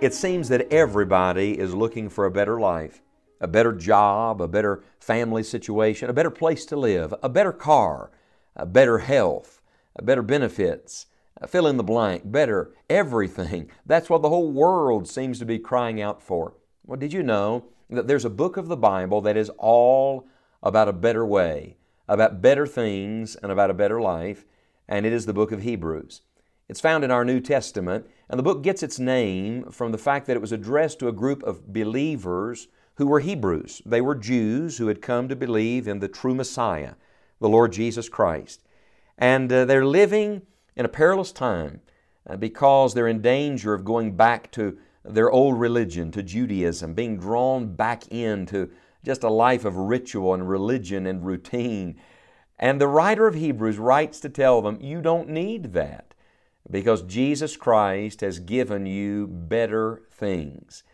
It seems that everybody is looking for a better life, a better job, a better family situation, a better place to live, a better car, a better health, a better benefits, fill in the blank, better everything. That's what the whole world seems to be crying out for. Well, did you know that there's a book of the Bible that is all about a better way, about better things, and about a better life? And it is the book of Hebrews. It's found in our New Testament, and the book gets its name from the fact that it was addressed to a group of believers who were Hebrews. They were Jews who had come to believe in the true Messiah, the Lord Jesus Christ. And uh, they're living in a perilous time uh, because they're in danger of going back to their old religion, to Judaism, being drawn back into just a life of ritual and religion and routine. And the writer of Hebrews writes to tell them, you don't need that because Jesus Christ has given you better things.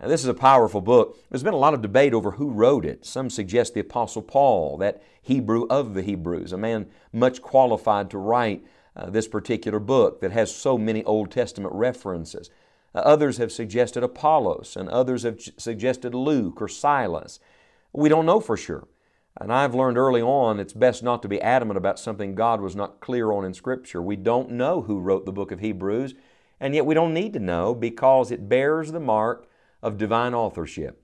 Now, this is a powerful book. There's been a lot of debate over who wrote it. Some suggest the Apostle Paul, that Hebrew of the Hebrews, a man much qualified to write uh, this particular book that has so many Old Testament references. Uh, others have suggested Apollos, and others have suggested Luke or Silas. We don't know for sure. And I've learned early on it's best not to be adamant about something God was not clear on in Scripture. We don't know who wrote the book of Hebrews, and yet we don't need to know because it bears the mark of divine authorship.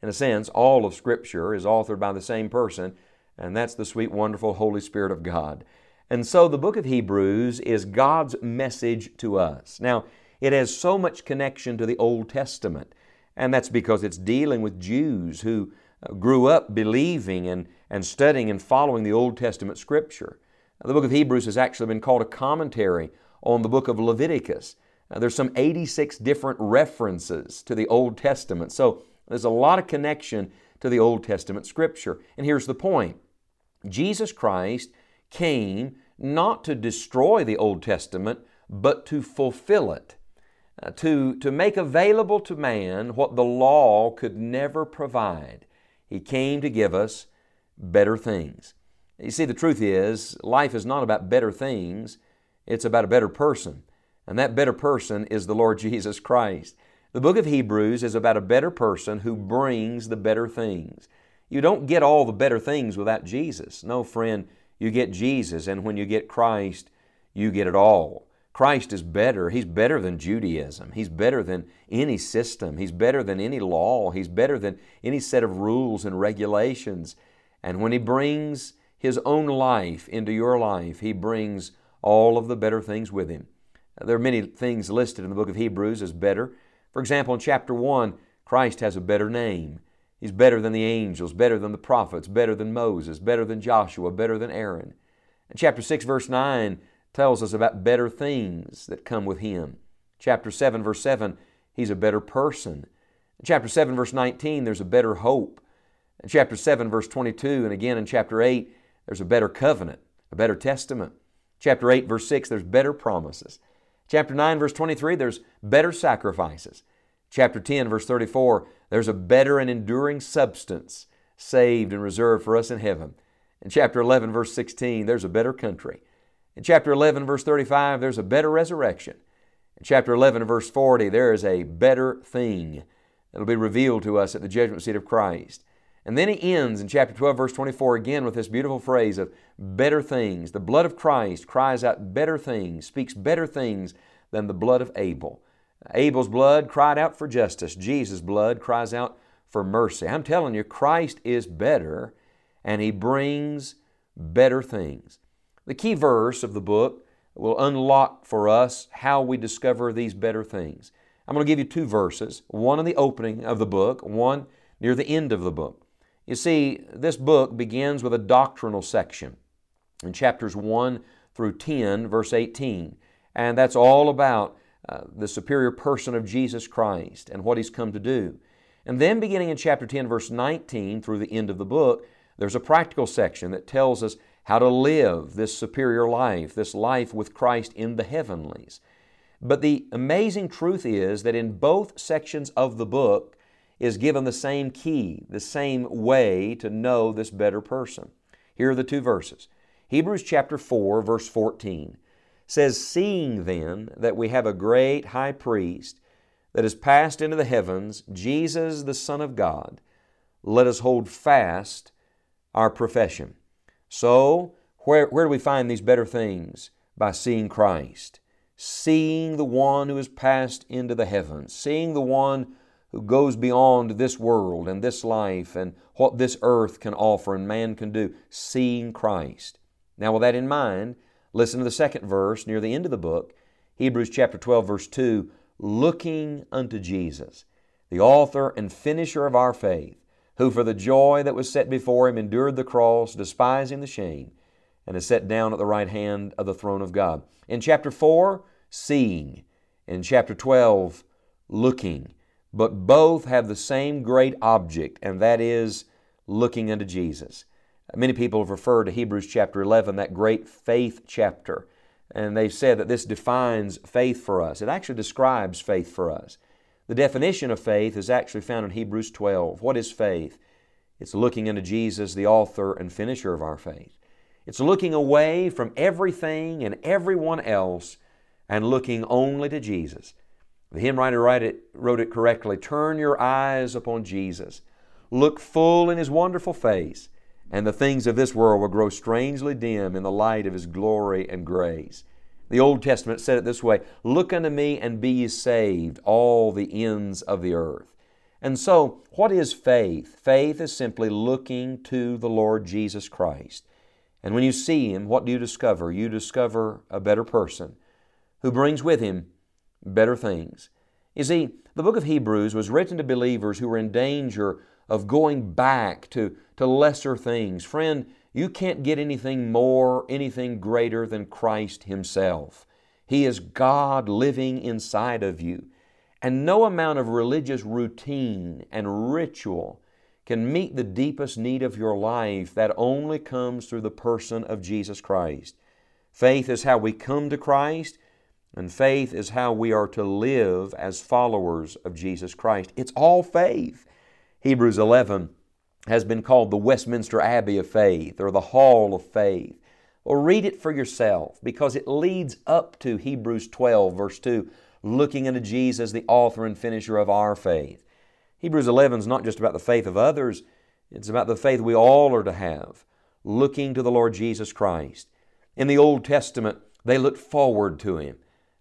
In a sense, all of Scripture is authored by the same person, and that's the sweet, wonderful Holy Spirit of God. And so the book of Hebrews is God's message to us. Now, it has so much connection to the Old Testament, and that's because it's dealing with Jews who grew up believing and, and studying and following the Old Testament Scripture. The book of Hebrews has actually been called a commentary on the book of Leviticus. there's some 86 different references to the Old Testament. So there's a lot of connection to the Old Testament Scripture. And here's the point Jesus Christ came not to destroy the Old Testament, but to fulfill it. Uh, to, to make available to man what the law could never provide. He came to give us better things. You see, the truth is, life is not about better things, it's about a better person. And that better person is the Lord Jesus Christ. The book of Hebrews is about a better person who brings the better things. You don't get all the better things without Jesus. No, friend, you get Jesus, and when you get Christ, you get it all. Christ is better. He's better than Judaism. He's better than any system. He's better than any law. He's better than any set of rules and regulations. And when He brings His own life into your life, He brings all of the better things with Him. There are many things listed in the book of Hebrews as better. For example, in chapter 1, Christ has a better name. He's better than the angels, better than the prophets, better than Moses, better than Joshua, better than Aaron. In chapter 6, verse 9, tells us about better things that come with Him. Chapter 7, verse 7, He's a better person. Chapter 7, verse 19, there's a better hope. In chapter 7, verse 22, and again in chapter 8, there's a better covenant, a better testament. Chapter 8, verse 6, there's better promises. Chapter 9, verse 23, there's better sacrifices. Chapter 10, verse 34, there's a better and enduring substance saved and reserved for us in heaven. In chapter 11, verse 16, there's a better country. In chapter 11, verse 35, there's a better resurrection. In chapter 11, verse 40, there is a better thing that'll be revealed to us at the judgment seat of Christ. And then he ends in chapter 12, verse 24 again with this beautiful phrase of better things. The blood of Christ cries out better things, speaks better things than the blood of Abel. Abel's blood cried out for justice. Jesus' blood cries out for mercy. I'm telling you, Christ is better and he brings better things. The key verse of the book will unlock for us how we discover these better things. I'm going to give you two verses, one in the opening of the book, one near the end of the book. You see, this book begins with a doctrinal section. in chapters 1 through 10, verse 18. And that's all about uh, the superior person of Jesus Christ and what He's come to do. And then, beginning in chapter 10, verse 19 through the end of the book, there's a practical section that tells us how to live this superior life, this life with Christ in the heavenlies. But the amazing truth is that in both sections of the book is given the same key, the same way to know this better person. Here are the two verses. Hebrews chapter 4, verse 14 says, Seeing then that we have a great high priest that has passed into the heavens, Jesus the Son of God, let us hold fast our profession. So, where, where do we find these better things? By seeing Christ seeing the one who has passed into the heavens, seeing the one who goes beyond this world and this life and what this earth can offer and man can do, seeing Christ. Now, with that in mind, listen to the second verse near the end of the book, Hebrews chapter 12, verse 2 looking unto Jesus, the author and finisher of our faith, who for the joy that was set before him endured the cross, despising the shame, and is set down at the right hand of the throne of God. In chapter 4, seeing. In chapter 12, looking. But both have the same great object, and that is looking unto Jesus. Many people have referred to Hebrews chapter 11, that great faith chapter, and they've said that this defines faith for us. It actually describes faith for us. The definition of faith is actually found in Hebrews 12. What is faith? It's looking unto Jesus, the author and finisher of our faith. It's looking away from everything and everyone else and looking only to Jesus. The hymn writer it, wrote it correctly Turn your eyes upon Jesus. Look full in His wonderful face, and the things of this world will grow strangely dim in the light of His glory and grace. The Old Testament said it this way Look unto me and be ye saved, all the ends of the earth. And so, what is faith? Faith is simply looking to the Lord Jesus Christ. And when you see Him, what do you discover? You discover a better person who brings with him better things. You see, the book of Hebrews was written to believers who were in danger of going back to, to lesser things. Friend, you can't get anything more, anything greater than Christ Himself. He is God living inside of you. And no amount of religious routine and ritual can meet the deepest need of your life. That only comes through the person of Jesus Christ. Faith is how we come to Christ. And faith is how we are to live as followers of Jesus Christ. It's all faith. Hebrews 11 has been called the Westminster Abbey of Faith or the Hall of Faith. Or read it for yourself because it leads up to Hebrews 12, verse 2, looking unto Jesus, the author and finisher of our faith. Hebrews 11 is not just about the faith of others, it's about the faith we all are to have, looking to the Lord Jesus Christ. In the Old Testament, they looked forward to Him.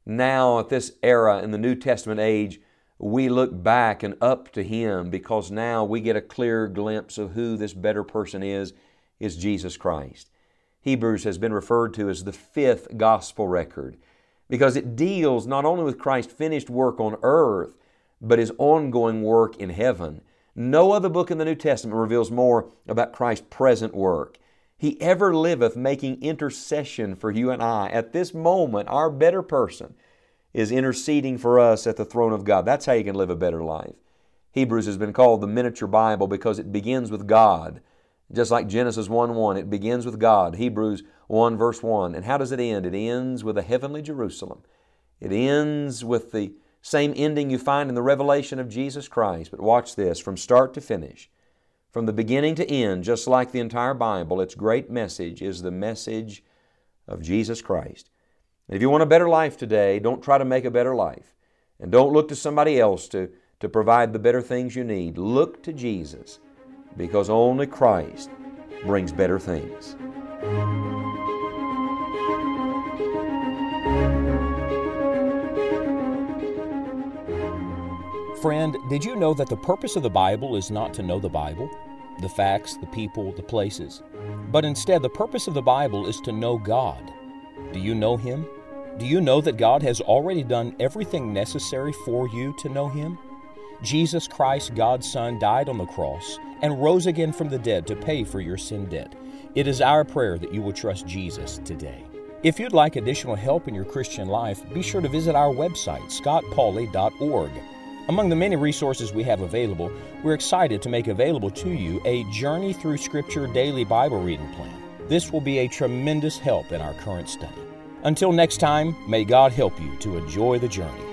Now, at this era in the New Testament age, we look back and up to Him because now we get a clear glimpse of who this better person is, is Jesus Christ. Hebrews has been referred to as the fifth gospel record because it deals not only with Christ's finished work on earth, but His ongoing work in heaven. No other book in the New Testament reveals more about Christ's present work. He ever liveth making intercession for you and I. At this moment, our better person is interceding for us at the throne of God. That's how you can live a better life. Hebrews has been called the miniature Bible because it begins with God. Just like Genesis 1 1, it begins with God. Hebrews 1 verse 1. And how does it end? It ends with a heavenly Jerusalem. It ends with the same ending you find in the revelation of Jesus Christ. But watch this from start to finish. From the beginning to end, just like the entire Bible, its great message is the message of Jesus Christ. And if you want a better life today, don't try to make a better life. And don't look to somebody else to, to provide the better things you need. Look to Jesus because only Christ brings better things. Friend, did you know that the purpose of the Bible is not to know the Bible, the facts, the people, the places, but instead the purpose of the Bible is to know God? Do you know Him? Do you know that God has already done everything necessary for you to know Him? Jesus Christ, God's Son, died on the cross and rose again from the dead to pay for your sin debt. It is our prayer that you will trust Jesus today. If you'd like additional help in your Christian life, be sure to visit our website, scottpauley.org. Among the many resources we have available, we're excited to make available to you a Journey Through Scripture daily Bible reading plan. This will be a tremendous help in our current study. Until next time, may God help you to enjoy the journey.